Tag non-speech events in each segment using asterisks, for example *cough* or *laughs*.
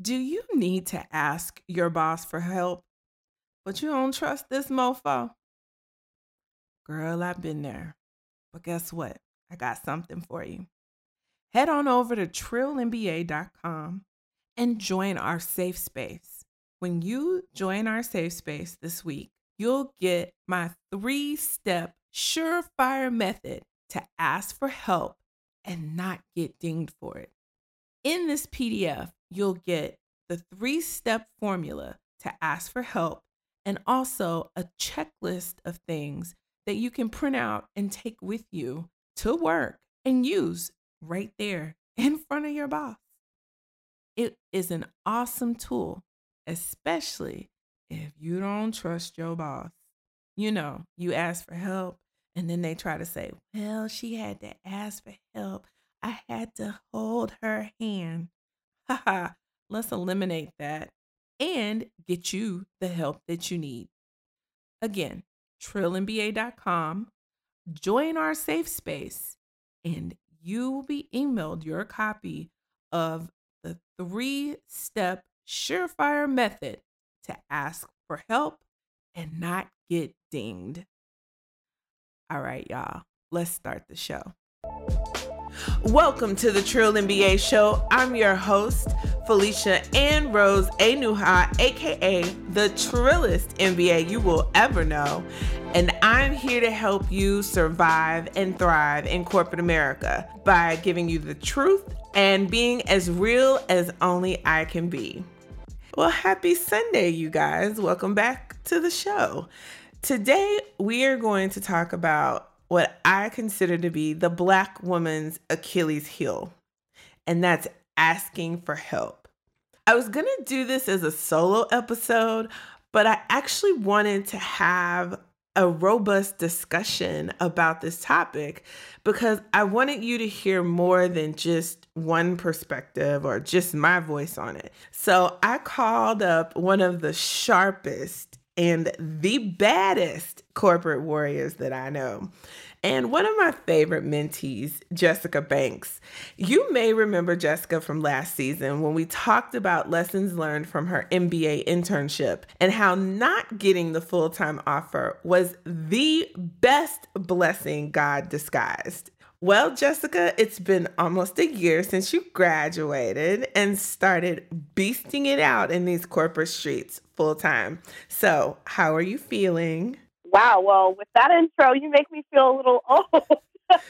Do you need to ask your boss for help, but you don't trust this mofo? Girl, I've been there. But guess what? I got something for you. Head on over to trillmba.com and join our safe space. When you join our safe space this week, you'll get my three step surefire method to ask for help and not get dinged for it. In this PDF, you'll get the three step formula to ask for help and also a checklist of things that you can print out and take with you to work and use right there *laughs* in front of your boss. It is an awesome tool, especially if you don't trust your boss. You know, you ask for help and then they try to say, well, she had to ask for help. I had to hold her hand. Haha, *laughs* let's eliminate that and get you the help that you need. Again, trillmba.com, join our safe space, and you will be emailed your copy of the three step surefire method to ask for help and not get dinged. All right, y'all, let's start the show. Welcome to the Trill MBA show. I'm your host, Felicia Ann Rose Anuha, aka the Trillest MBA you will ever know. And I'm here to help you survive and thrive in corporate America by giving you the truth and being as real as only I can be. Well, happy Sunday, you guys. Welcome back to the show. Today, we are going to talk about what I consider to be the Black woman's Achilles heel, and that's asking for help. I was gonna do this as a solo episode, but I actually wanted to have a robust discussion about this topic because I wanted you to hear more than just one perspective or just my voice on it. So I called up one of the sharpest and the baddest corporate warriors that I know. And one of my favorite mentees, Jessica Banks. You may remember Jessica from last season when we talked about lessons learned from her MBA internship and how not getting the full time offer was the best blessing God disguised. Well, Jessica, it's been almost a year since you graduated and started beasting it out in these corporate streets full time. So, how are you feeling? Wow, well, with that intro, you make me feel a little *laughs* old. but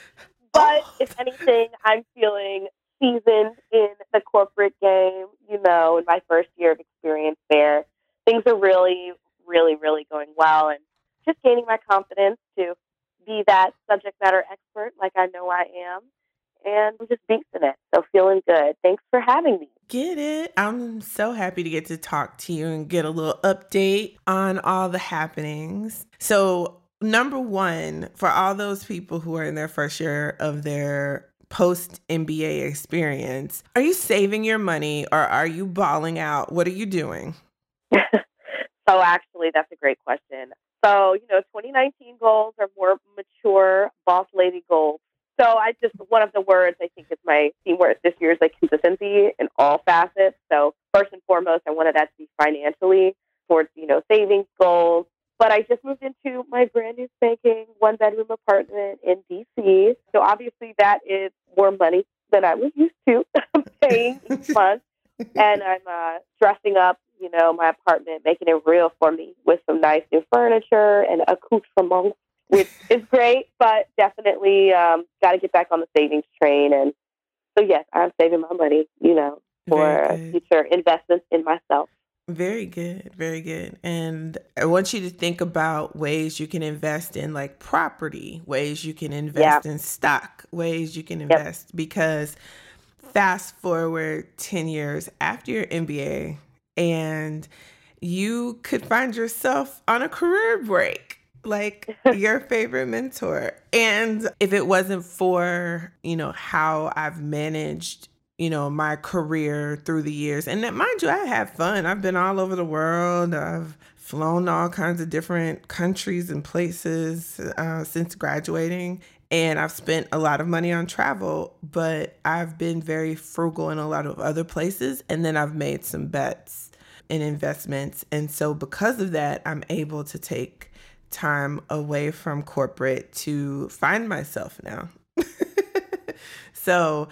oh. if anything, I'm feeling seasoned in the corporate game, you know, in my first year of experience there. Things are really, really, really going well and just gaining my confidence to be that subject matter expert like I know I am. And I'm just beasting it. So feeling good. Thanks for having me. Get it? I'm so happy to get to talk to you and get a little update on all the happenings. So, number one, for all those people who are in their first year of their post MBA experience, are you saving your money or are you balling out? What are you doing? *laughs* so, actually, that's a great question. So, you know, 2019 goals are more mature boss lady goals. So I just one of the words I think is my theme word this year is like consistency in all facets. So first and foremost, I wanted that to be financially towards you know savings goals. But I just moved into my brand new spanking one bedroom apartment in DC. So obviously that is more money than I was used to *laughs* paying each *laughs* month. And I'm uh, dressing up you know, my apartment, making it real for me with some nice new furniture and accoutrements, which *laughs* is great, but definitely um, got to get back on the savings train. And so, yes, I'm saving my money, you know, for future investments in myself. Very good, very good. And I want you to think about ways you can invest in like property, ways you can invest in stock, ways you can invest yep. because fast forward 10 years after your MBA, and you could find yourself on a career break like *laughs* your favorite mentor. And if it wasn't for, you know, how I've managed, you know, my career through the years, and that, mind you, I have fun. I've been all over the world. I've flown to all kinds of different countries and places uh, since graduating. and I've spent a lot of money on travel, but I've been very frugal in a lot of other places. And then I've made some bets and investments. And so, because of that, I'm able to take time away from corporate to find myself now. *laughs* so,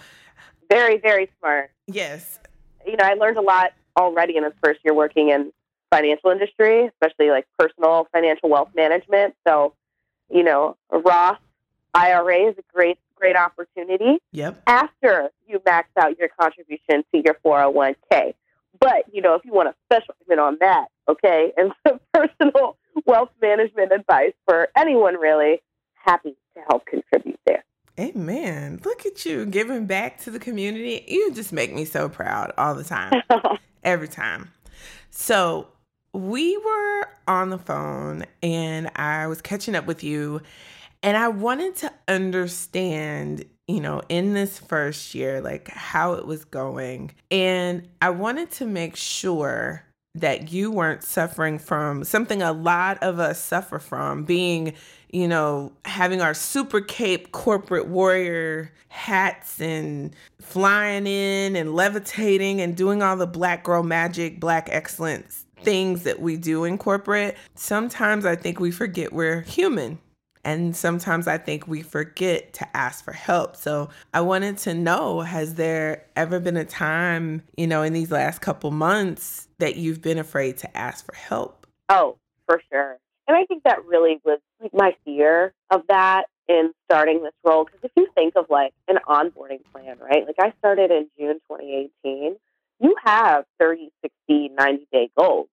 very, very smart. Yes. You know, I learned a lot already in this first year working in financial industry, especially like personal financial wealth management. So, you know, Roth IRA is a great, great opportunity. Yep. After you max out your contribution to your 401k. But, you know, if you want a special payment on that, okay, and *laughs* some personal wealth management advice for anyone really, happy to help contribute there. Amen. Look at you giving back to the community. You just make me so proud all the time, *laughs* every time. So, we were on the phone and I was catching up with you, and I wanted to understand, you know, in this first year, like how it was going. And I wanted to make sure that you weren't suffering from something a lot of us suffer from being, you know, having our super cape corporate warrior hats and flying in and levitating and doing all the black girl magic, black excellence things that we do in corporate. Sometimes I think we forget we're human and sometimes I think we forget to ask for help. So I wanted to know has there ever been a time, you know, in these last couple months that you've been afraid to ask for help? Oh, for sure. And I think that really was like my fear of that in starting this role. Because if you think of like an onboarding plan, right? Like I started in June 2018, you have 30, 60, 90 day goals,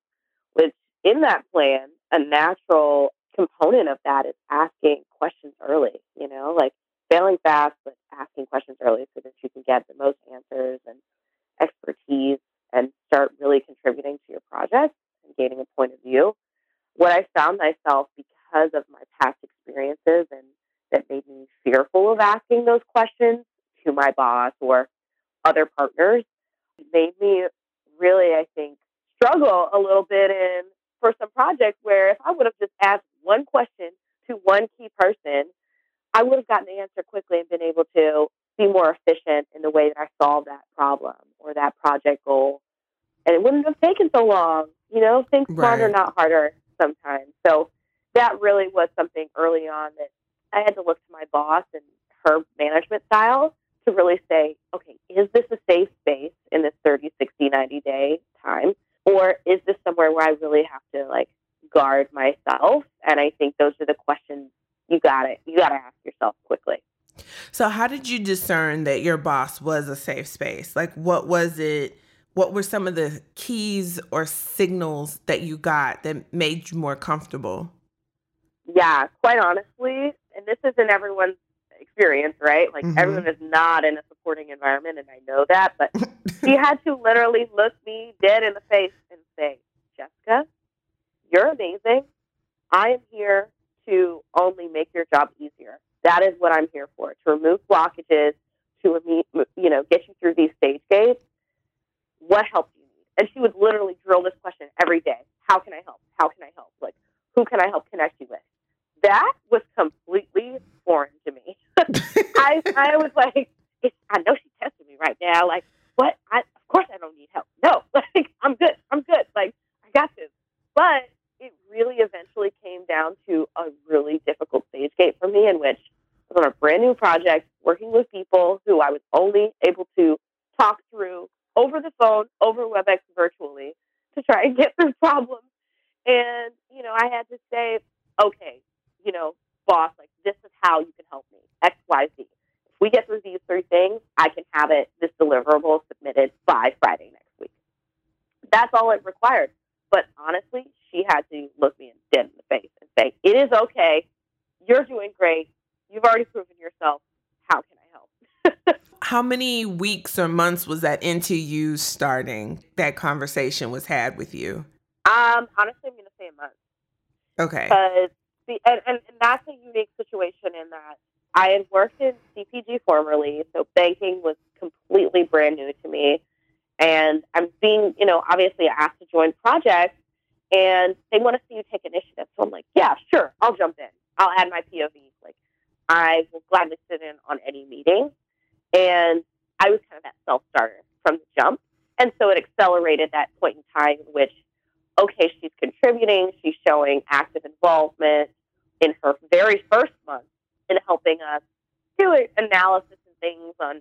which in that plan, a natural component of that is asking questions early, you know, like failing fast, but asking questions early so that you can get the most answers and expertise and start really contributing to your project and gaining a point of view. What I found myself because of my past experiences and that made me fearful of asking those questions to my boss or other partners made me really, I think, struggle a little bit in for some projects where if I would have just asked one question to one key person, I would have gotten the answer quickly and been able to be more efficient in the way that I solve that problem or that project goal. And it wouldn't have taken so long. You know, think smarter, right. not harder sometimes. So that really was something early on that I had to look to my boss and her management style to really say, okay, is this a safe space in this 30, 60, 90 day time? Or is this somewhere where I really have to like guard myself? And I think those are the questions you got it. You got to ask yourself quickly. So, how did you discern that your boss was a safe space? Like, what was it? What were some of the keys or signals that you got that made you more comfortable? Yeah, quite honestly, and this isn't everyone's experience, right? Like mm-hmm. everyone is not in a supporting environment, and I know that. But he *laughs* had to literally look me dead in the face and say, "Jessica, you're amazing. I am here to only make your job easier. That is what I'm here for: to remove blockages, to you know get you through these stage gates. What help do you need?" And she would literally drill this question every day: "How can I help? How can I help? Like, who can I help connect you with?" That was completely foreign to me. *laughs* I I was like, I know she's testing me right now. Like, what? I of course I don't need help. No, *laughs* like I'm good. I'm good. Like I got this. But it really eventually came down to a really difficult stage gate for me, in which I was on a brand new project, working with people who I was only able to talk through over the phone, over WebEx virtually, to try and get through problems. And you know, I had to say, okay, you know, boss, like this is how you can help me, X, Y, Z. If we get through these three things, I can have it, this deliverable submitted by Friday next week. That's all it required. But honestly, she had to look me dead in the face and say, it is okay. You're doing great. You've already proven yourself. How can I help? How many weeks or months was that into you starting that conversation was had with you? Um, honestly, I'm going to say a month. Okay. Because and, and, and that's a unique situation in that I had worked in CPG formerly, so banking was completely brand new to me. And I'm being, you know, obviously asked to join projects, and they want to see you take initiative. So I'm like, yeah, sure, I'll jump in. I'll add my POV. Like, I will gladly sit in on any meeting. And I was kind of that self starter from the jump. And so it accelerated that point in time which, okay, she's contributing, she's showing active involvement in her very first month in helping us do analysis and things on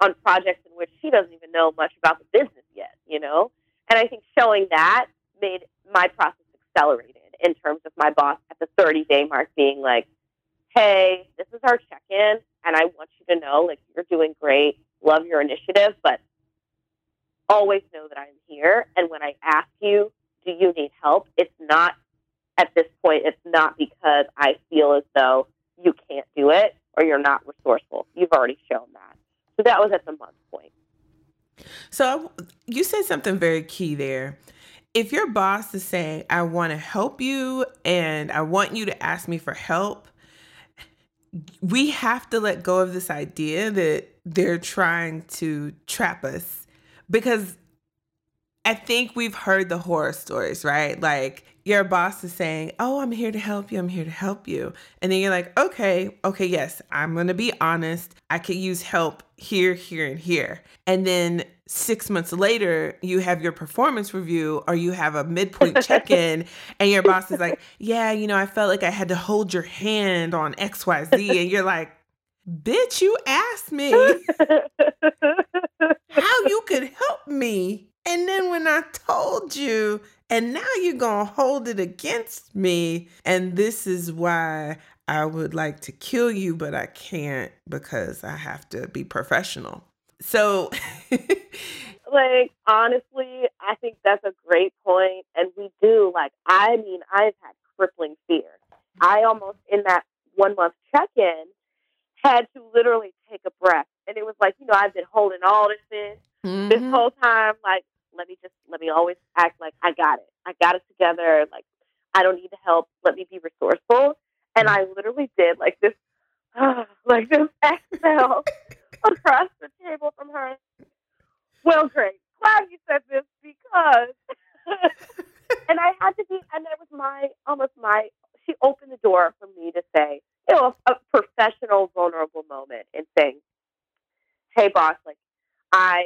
on projects in which she doesn't even know much about the business yet, you know? And I think showing that made my process accelerated in terms of my boss at the 30 day mark being like, hey, this is our check in, and I want you to know, like, you're doing great, love your initiative, but always know that I'm here. And when I ask you, do you need help? It's not, at this point, it's not because I feel as though you can't do it or you're not resourceful. You've already shown that. So that was at the month point. So you said something very key there. If your boss is saying, I want to help you and I want you to ask me for help, we have to let go of this idea that they're trying to trap us because I think we've heard the horror stories, right? Like your boss is saying, Oh, I'm here to help you. I'm here to help you. And then you're like, Okay, okay, yes, I'm going to be honest. I could use help here, here, and here. And then six months later, you have your performance review or you have a midpoint *laughs* check in, and your boss is like, Yeah, you know, I felt like I had to hold your hand on XYZ. And you're like, Bitch, you asked me *laughs* how you could help me. And then when I told you, and now you're going to hold it against me. And this is why I would like to kill you, but I can't because I have to be professional. So, *laughs* like, honestly, I think that's a great point. And we do, like, I mean, I've had crippling fear. I almost, in that one month check in, had to literally take a breath. And it was like, you know, I've been holding all this in mm-hmm. this whole time. Like, let me just, let me always act like I got it. I got it together. Like, I don't need the help. Let me be resourceful. And I literally did like this, uh, *sighs* like this exhale *laughs* across the table from her. Well, great. Glad you said this because, *laughs* and I had to be, and that was my, almost my, she opened the door for me to say, you know, a, a professional, vulnerable moment in saying, hey, boss, like, I,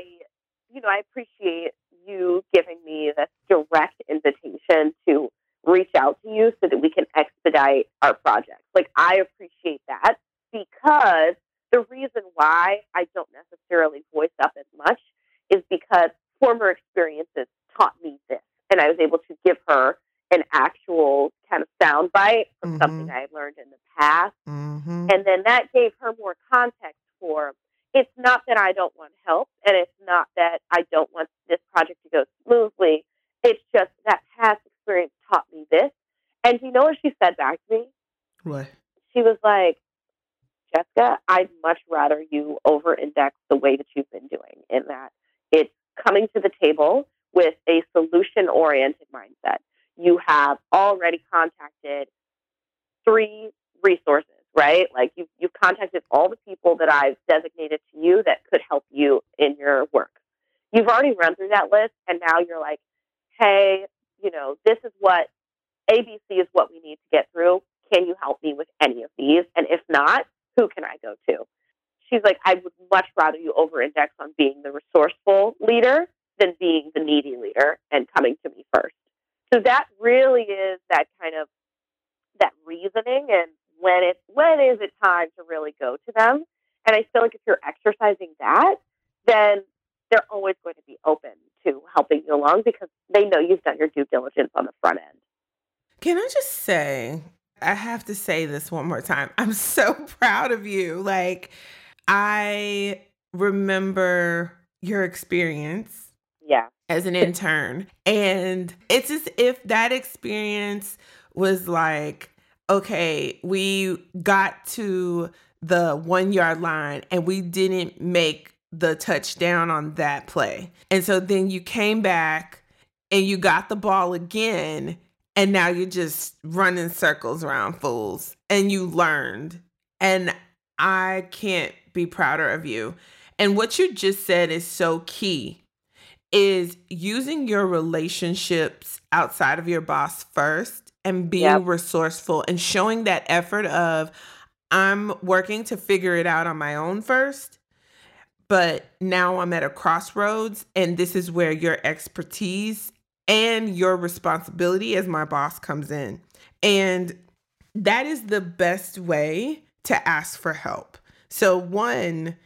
you know, I appreciate you giving me this direct invitation to reach out to you so that we can expedite our project. Like, I appreciate that because the reason why I don't necessarily voice up as much is because former experiences taught me this. And I was able to give her an actual kind of soundbite from mm-hmm. something I learned in the past. Mm-hmm. And then that gave her more context for it's not that I don't want help and it's not that I don't want this project to go smoothly. It's just that past experience taught me this. And do you know what she said back to me? What? She was like, Jessica, I'd much rather you over index the way that you've been doing in that it's coming to the table with a solution oriented mindset. You have already contacted three resources, right? Like you've, you've contacted all the people that I've designated to you that could help you in your work. You've already run through that list, and now you're like, hey, you know, this is what ABC is what we need to get through. Can you help me with any of these? And if not, who can I go to? She's like, I would much rather you over index on being the resourceful leader than being the needy leader and coming to me first. So that really is that kind of that reasoning and when it when is it time to really go to them? And I feel like if you're exercising that, then they're always going to be open to helping you along because they know you've done your due diligence on the front end. Can I just say, I have to say this one more time. *laughs* I'm so proud of you. Like, I remember your experience. Yeah. As an intern. And it's as if that experience was like, okay, we got to the one yard line and we didn't make the touchdown on that play. And so then you came back and you got the ball again and now you're just running circles around fools and you learned. And I can't be prouder of you. And what you just said is so key is using your relationships outside of your boss first and being yep. resourceful and showing that effort of I'm working to figure it out on my own first. But now I'm at a crossroads, and this is where your expertise and your responsibility as my boss comes in. And that is the best way to ask for help. So, one,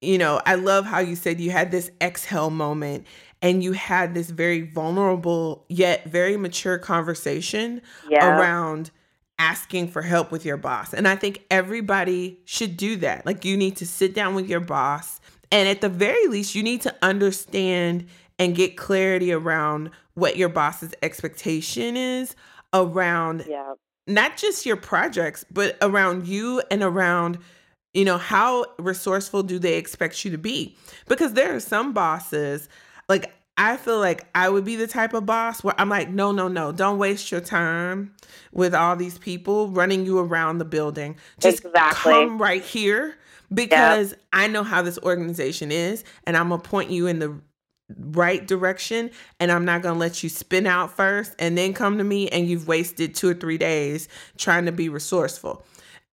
you know, I love how you said you had this exhale moment and you had this very vulnerable yet very mature conversation yeah. around asking for help with your boss. And I think everybody should do that. Like you need to sit down with your boss and at the very least you need to understand and get clarity around what your boss's expectation is around yeah. not just your projects but around you and around you know how resourceful do they expect you to be because there are some bosses like I feel like I would be the type of boss where I'm like, no, no, no, don't waste your time with all these people running you around the building. Just exactly. come right here because yep. I know how this organization is and I'm going to point you in the right direction and I'm not going to let you spin out first and then come to me and you've wasted 2 or 3 days trying to be resourceful.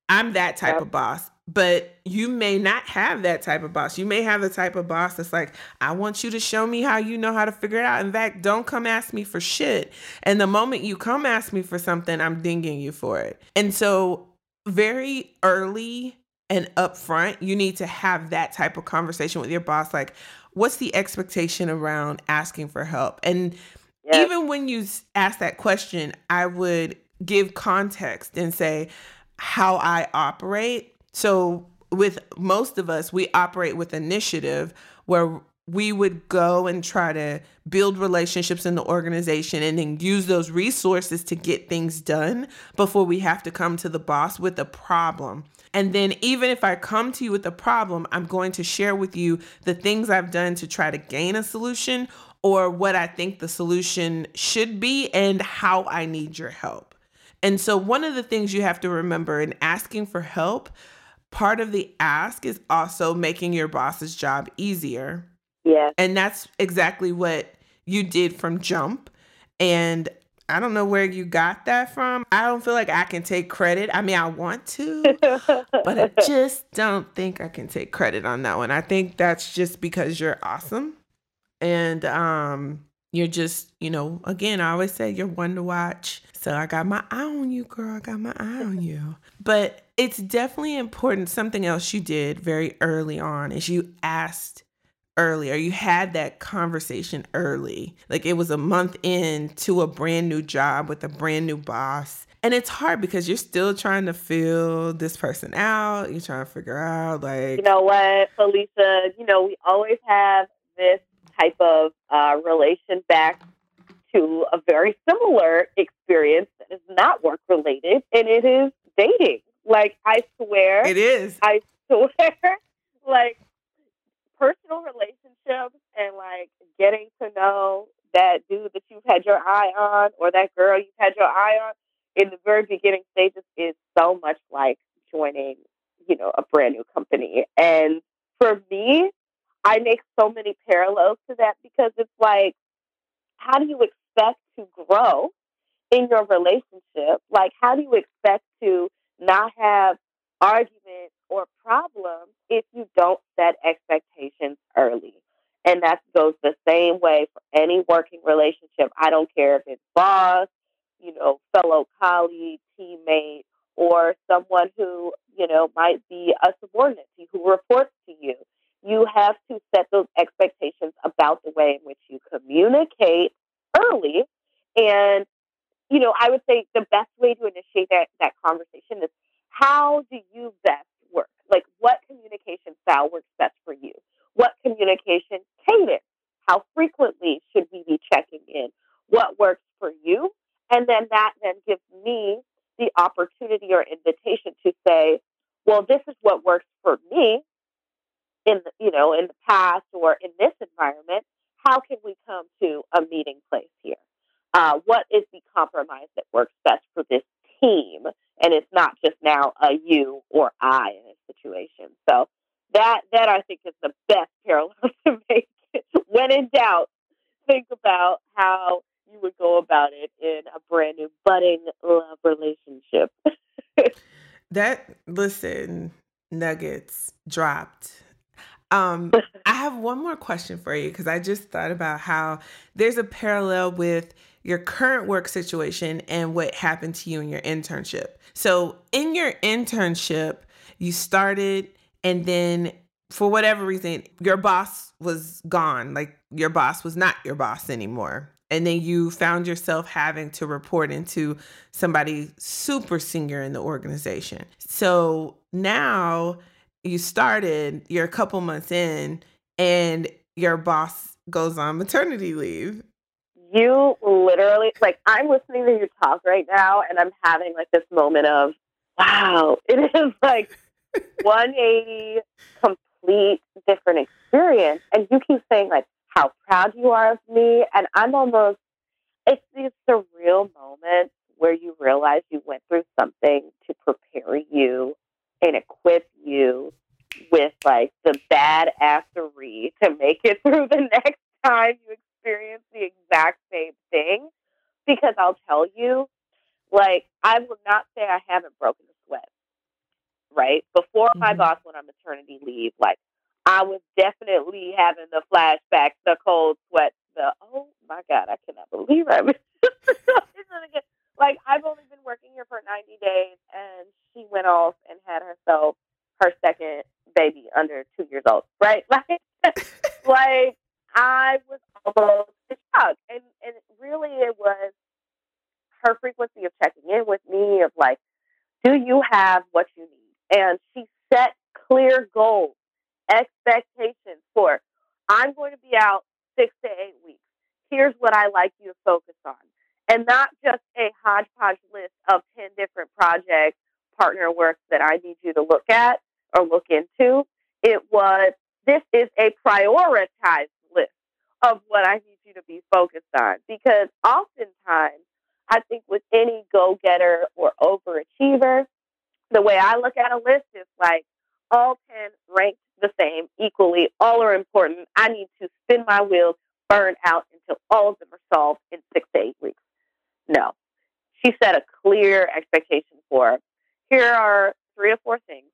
I'm that type yep. of boss but you may not have that type of boss. You may have the type of boss that's like, I want you to show me how you know how to figure it out. In fact, don't come ask me for shit. And the moment you come ask me for something, I'm dinging you for it. And so, very early and upfront, you need to have that type of conversation with your boss. Like, what's the expectation around asking for help? And yes. even when you ask that question, I would give context and say, how I operate so, with most of us, we operate with initiative where we would go and try to build relationships in the organization and then use those resources to get things done before we have to come to the boss with a problem. And then, even if I come to you with a problem, I'm going to share with you the things I've done to try to gain a solution or what I think the solution should be and how I need your help. And so, one of the things you have to remember in asking for help part of the ask is also making your boss's job easier. Yeah. And that's exactly what you did from jump. And I don't know where you got that from. I don't feel like I can take credit. I mean, I want to, *laughs* but I just don't think I can take credit on that one. I think that's just because you're awesome. And um you're just, you know, again, I always say you're one to watch. So I got my eye on you, girl. I got my eye on you. *laughs* But it's definitely important. Something else you did very early on is you asked earlier. You had that conversation early. Like it was a month into a brand new job with a brand new boss. And it's hard because you're still trying to fill this person out. You're trying to figure out, like. You know what, Felicia? You know, we always have this type of uh, relation back to a very similar experience that is not work related, and it is dating. Like, I swear. It is. I swear. *laughs* like, personal relationships and, like, getting to know that dude that you've had your eye on or that girl you've had your eye on in the very beginning stages is so much like joining, you know, a brand new company. And for me, I make so many parallels to that because it's like, how do you expect to grow in your relationship? Like, how do you expect to not have arguments or problems if you don't set expectations early? And that goes the same way for any working relationship. I don't care if it's boss, you know, fellow colleague, teammate, or someone who, you know, might be a subordinate who reports you have to set those expectations about the way in which you communicate early. And, you know, I would say the best way to initiate that, that conversation is how do you best work? Like, what communication style works best for you? What communication cadence? How frequently should we be checking in? What works for you? And then that then gives me the opportunity or invitation to say, well, this is what works for me in the, you know in the past or in this environment how can we come to a meeting place here? Uh, what is the compromise that works best for this team? And it's not just now a you or i in a situation. So that that i think is the best *laughs* parallel to make. When in doubt think about how you would go about it in a brand new budding love relationship. *laughs* That listen, nuggets dropped. Um, *laughs* I have one more question for you because I just thought about how there's a parallel with your current work situation and what happened to you in your internship. So, in your internship, you started and then for whatever reason, your boss was gone. Like your boss was not your boss anymore. And then you found yourself having to report into somebody super senior in the organization. So now you started, you're a couple months in, and your boss goes on maternity leave. You literally, like, I'm listening to you talk right now, and I'm having like this moment of, wow, *laughs* it is like *laughs* 180 complete different experience. And you keep saying like how proud you are of me. And I'm almost, it's these surreal moments where you realize you went through something to prepare you and equip you with like the bad assery to make it through the *laughs* next time you experience the exact same thing. Because I'll tell you, like, I will not say I haven't broken a sweat, right? Before mm-hmm. my boss went on maternity leave, like, I was definitely having the flashbacks, the cold sweat, the oh my god, I cannot believe I'm *laughs* like I've only been working here for 90 days, and she went off and had herself her second baby under two years old, right? Like, like I was almost shocked, and and really it was her frequency of checking in with me of like, do you have what you need? And she set clear goals expectations for I'm going to be out six to eight weeks. Here's what I like you to focus on. And not just a hodgepodge list of 10 different projects, partner work that I need you to look at or look into. It was, this is a prioritized list of what I need you to be focused on. Because oftentimes, I think with any go getter or overachiever, the way I look at a list is like all 10 ranked the same equally. All are important. I need to spin my wheels, burn out until all of them are solved in six to eight weeks. No. She set a clear expectation for here are three or four things.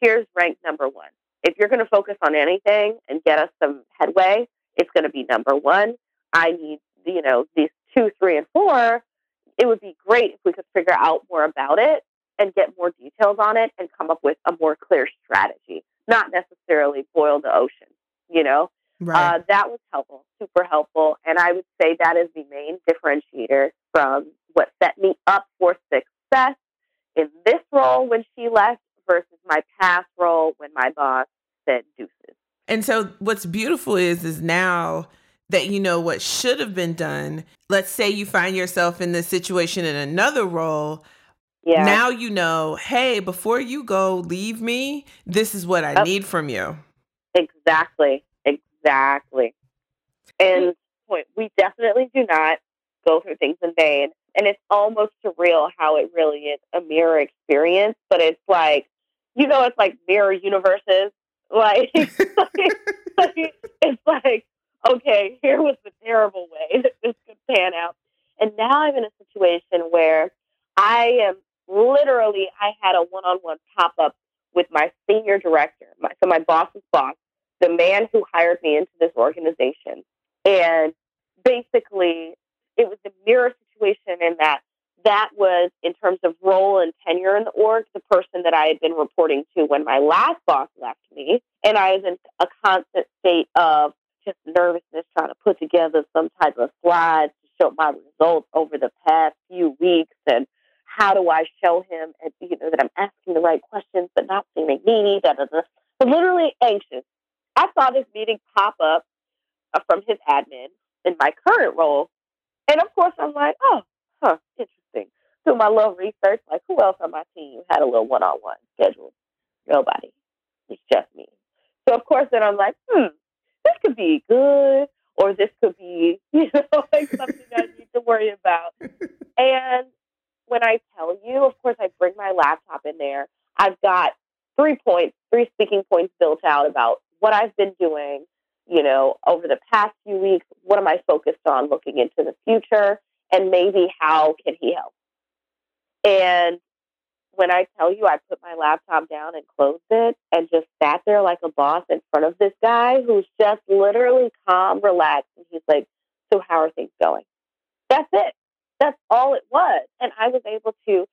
Here's rank number one. If you're going to focus on anything and get us some headway, it's going to be number one. I need, you know, these two, three, and four. It would be great if we could figure out more about it and get more details on it and come up with a more clear strategy not necessarily boil the ocean, you know? Right. Uh, that was helpful, super helpful. And I would say that is the main differentiator from what set me up for success in this role when she left versus my past role when my boss said deuces. And so what's beautiful is is now that you know what should have been done. Let's say you find yourself in this situation in another role yeah. Now you know, hey, before you go, leave me. This is what I oh. need from you. Exactly. Exactly. And point, we definitely do not go through things in vain. And it's almost surreal how it really is a mirror experience, but it's like, you know, it's like mirror universes. *laughs* Like, like, *laughs* it's like, okay, here was the terrible way that this could pan out. And now I'm in a situation where I am literally, I had a one on one pop up with my senior director, my, so my boss's boss, the man who hired me into this organization. And basically, it was a mirror situation in that that was, in terms of role and tenure in the org, the person that I had been reporting to when my last boss left me. And I was in a constant state of just nervousness trying to put together some type of slides to show my results over the past few weeks and how do I show him and, you know that I'm asking the right questions but not seeming needy? Da, da, da. So literally anxious. I saw this meeting pop up uh, from his admin in my current role, and of course I'm like, oh, huh, interesting. Do my little research, like who else on my team had a little one-on-one scheduled? Nobody. It's just me. So of course then I'm like, hmm, this could be good, or this could be, *laughs* you know, like something I need to worry about. *laughs* And when I tell you, of course, I bring my laptop in there. I've got three points, three speaking points built out about what I've been doing, you know, over the past few weeks. What am I focused on looking into the future? And maybe how can he help? And when I tell you I put my laptop down and closed it and just sat there like a boss in front of this guy who's just literally calm, relaxed, and he's like, "So how are things going?" That's it. That's all it was, and I was able to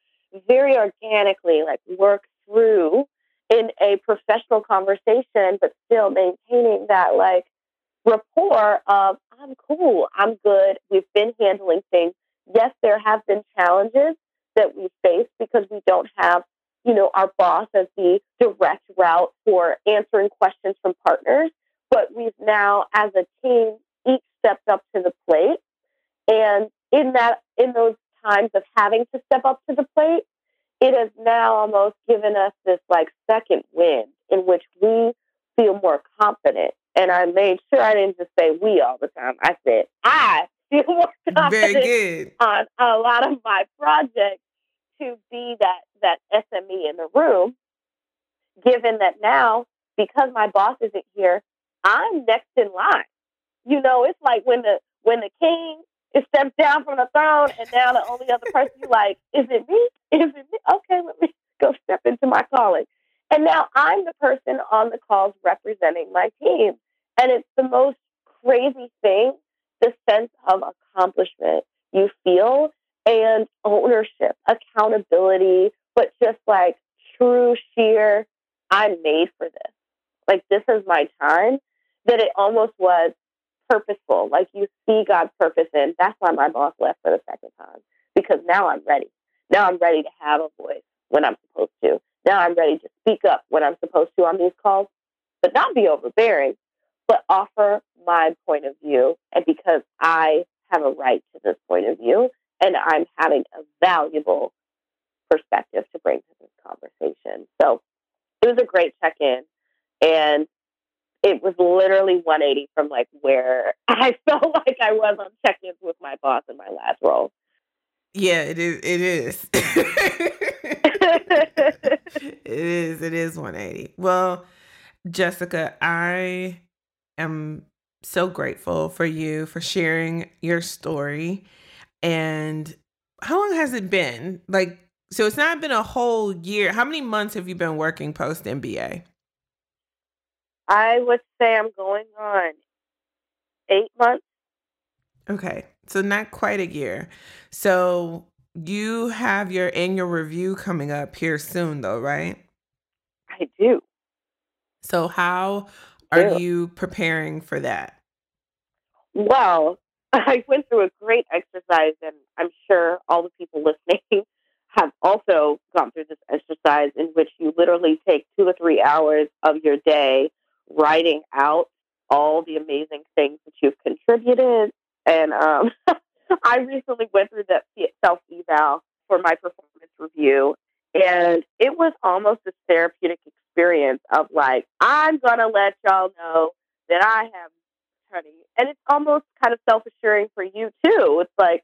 very organically like work through in a professional conversation, but still maintaining that like rapport of I'm cool, I'm good, we've been handling things. Yes, there have been challenges that we face because we don't have, you know, our boss as the direct route for answering questions from partners. But we've now, as a team, each stepped up to the plate. And in that, in those times of having to step up to the plate, it has now almost given us this like second wind in which we feel more confident. And I made sure I didn't just say we all the time. I said I feel more *laughs* confident Very good. on a lot of my projects to be that that SME in the room. Given that now, because my boss isn't here, I'm next in line. You know, it's like when the when the king is stepped down from the throne, and now the only other person you like is it me? Is it me? Okay, let me go step into my calling. And now I'm the person on the calls representing my team, and it's the most crazy thing. The sense of accomplishment you feel and ownership, accountability, but just like true, sheer, I'm made for this. Like, this is my time. That it almost was purposeful. Like, you see God's purpose in. That's why my boss left for the second time, because now I'm ready. Now I'm ready to have a voice when I'm supposed to. Now I'm ready to speak up when I'm supposed to on these calls, but not be overbearing, but offer my point of view. And because I have a right to this point of view, and I'm having a valuable perspective to bring to this conversation. So it was a great check in. And it was literally 180 from like where *laughs* I felt like I was on check ins with my boss in my last role. Yeah, it is. It is. *laughs* it is. It is 180. Well, Jessica, I am so grateful for you for sharing your story. And how long has it been? Like, so it's not been a whole year. How many months have you been working post MBA? I would say I'm going on eight months. Okay. So not quite a year. So you have your annual review coming up here soon though, right? I do. So how are you preparing for that? Well, *laughs* I went through a great exercise, and I'm sure all the people *laughs* listening have also gone through this exercise in which you literally take two or three hours of your day writing out all the amazing things that you've contributed. And um, *laughs* I recently went through that self eval for my performance review, and it was almost a therapeutic experience of like, I'm going to let y'all know that I have honey. And it's almost kind of self assuring for you too. It's like,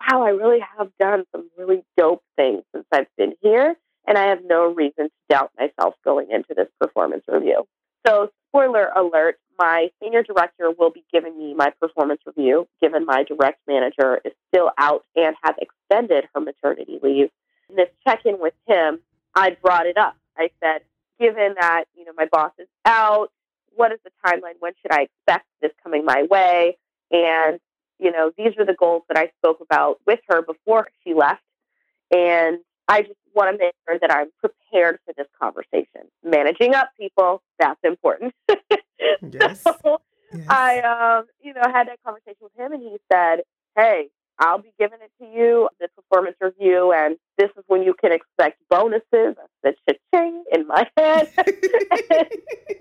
wow, I really have done some really dope things since I've been here. And I have no reason to doubt myself going into this performance review. So, spoiler alert, my senior director will be giving me my performance review, given my direct manager is still out and has extended her maternity leave. In this check in with him, I brought it up. I said, given that, you know, my boss is out, what is the timeline? When should I expect this coming my way? And, you know, these are the goals that I spoke about with her before she left. And I just want to make sure that I'm prepared for this conversation. Managing up people, that's important. *laughs* yes. So yes. I, um, you know, had that conversation with him and he said, hey, I'll be giving it to you, the performance review, and this is when you can expect bonuses. I said, cha-ching in my head. *laughs*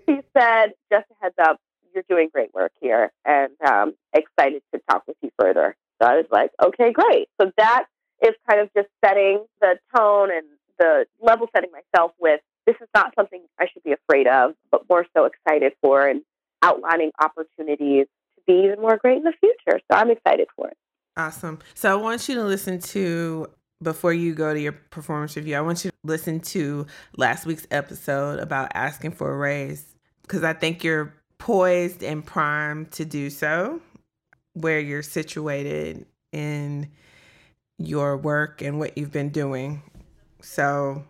he said, just a heads up, you're doing great work here and um, excited to talk with you further. So I was like, okay, great. So that is kind of just setting the tone and the level setting myself with this is not something I should be afraid of, but more so excited for and outlining opportunities to be even more great in the future. So I'm excited for it. Awesome. So I want you to listen to before you go to your performance review, I want you to listen to last week's episode about asking for a raise because I think you're poised and primed to do so where you're situated in your work and what you've been doing. So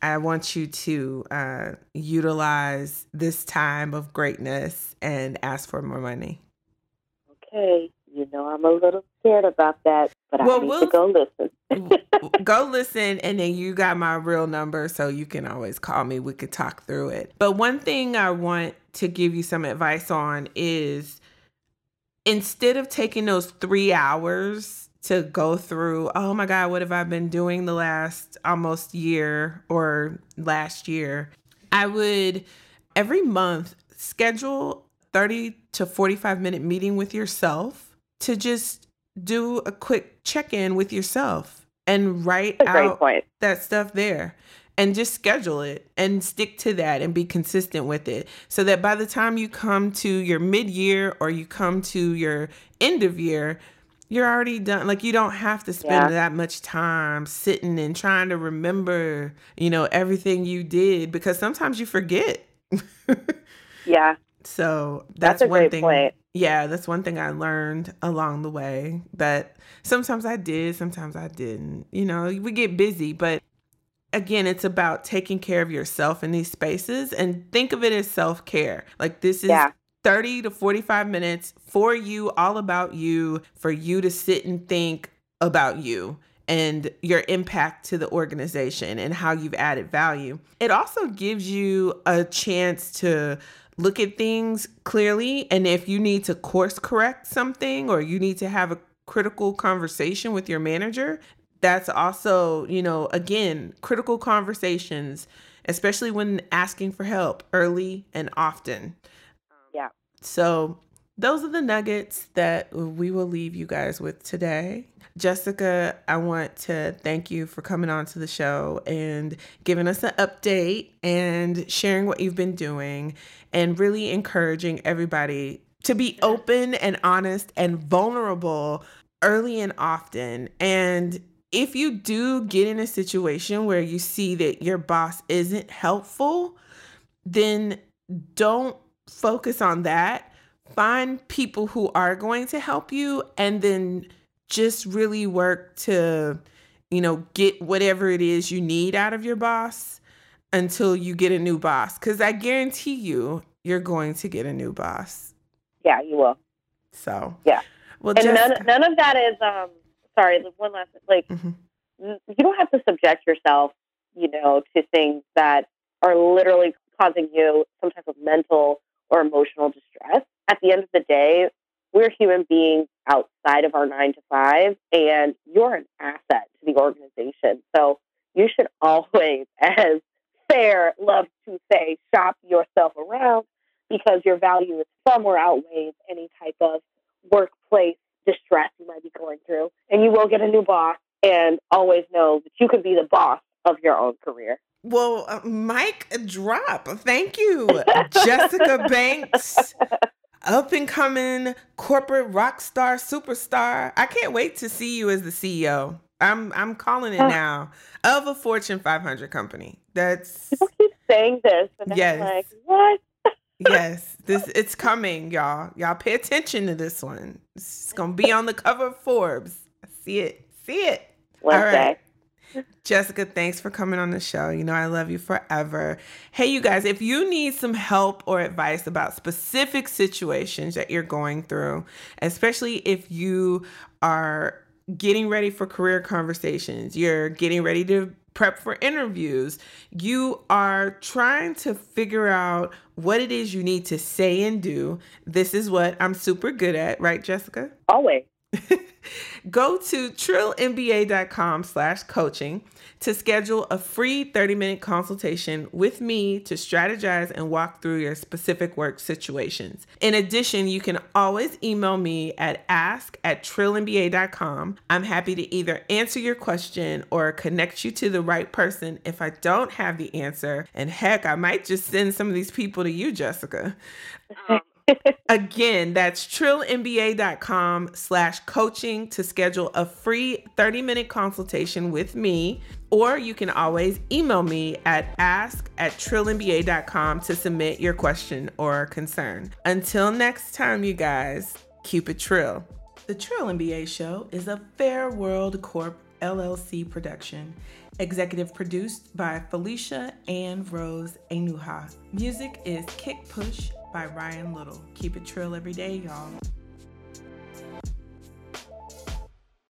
I want you to uh, utilize this time of greatness and ask for more money. Okay. You know, I'm a little scared about that, but well, I need we'll, to go listen. *laughs* go listen, and then you got my real number, so you can always call me. We could talk through it. But one thing I want to give you some advice on is instead of taking those three hours to go through, oh my God, what have I been doing the last almost year or last year? I would every month schedule 30 to 45 minute meeting with yourself to just do a quick check in with yourself and write out that stuff there and just schedule it and stick to that and be consistent with it so that by the time you come to your mid year or you come to your end of year, you're already done. Like you don't have to spend yeah. that much time sitting and trying to remember, you know, everything you did because sometimes you forget. *laughs* yeah. So that's, that's one thing. Point. Yeah, that's one thing I learned along the way that sometimes I did, sometimes I didn't. You know, we get busy, but again, it's about taking care of yourself in these spaces and think of it as self care. Like this is yeah. 30 to 45 minutes for you, all about you, for you to sit and think about you and your impact to the organization and how you've added value. It also gives you a chance to look at things clearly. And if you need to course correct something or you need to have a critical conversation with your manager, that's also, you know, again, critical conversations, especially when asking for help early and often. So, those are the nuggets that we will leave you guys with today. Jessica, I want to thank you for coming on to the show and giving us an update and sharing what you've been doing and really encouraging everybody to be open and honest and vulnerable early and often. And if you do get in a situation where you see that your boss isn't helpful, then don't focus on that. Find people who are going to help you and then just really work to, you know, get whatever it is you need out of your boss until you get a new boss. Because I guarantee you, you're going to get a new boss. Yeah, you will. So, yeah. Well, and none, none of that is, um, sorry, one last, like, mm-hmm. you don't have to subject yourself, you know, to things that are literally causing you some type of mental or emotional distress. At the end of the day, we're human beings outside of our nine to five, and you're an asset to the organization. So you should always, *laughs* as Fair loves to say, shop yourself around because your value is far more outweighs any type of workplace distress you might be going through. And you will get a new boss, and always know that you can be the boss of your own career. Well, uh, mic, drop. Thank you, Jessica *laughs* Banks up and coming corporate rock star superstar. I can't wait to see you as the CEO. I'm I'm calling it now of a Fortune 500 company. That's people keep saying this, and yes. I'm like, what? yes, this it's coming, y'all. Y'all pay attention to this one. It's gonna be on the cover of Forbes. I see it. See it. All right. Jessica, thanks for coming on the show. You know, I love you forever. Hey, you guys, if you need some help or advice about specific situations that you're going through, especially if you are getting ready for career conversations, you're getting ready to prep for interviews, you are trying to figure out what it is you need to say and do. This is what I'm super good at, right, Jessica? Always. Go to trillmba.com slash coaching to schedule a free 30 minute consultation with me to strategize and walk through your specific work situations. In addition, you can always email me at ask at trillmba.com. I'm happy to either answer your question or connect you to the right person if I don't have the answer. And heck, I might just send some of these people to you, Jessica. Um, *laughs* Again, that's trillmba.com slash coaching to schedule a free 30 minute consultation with me. Or you can always email me at ask at trillmba.com to submit your question or concern. Until next time, you guys, keep it trill. The Trill MBA Show is a Fair World Corp LLC production. Executive produced by Felicia and Rose Enuha. Music is Kick Push by Ryan Little. Keep it trill every day, y'all.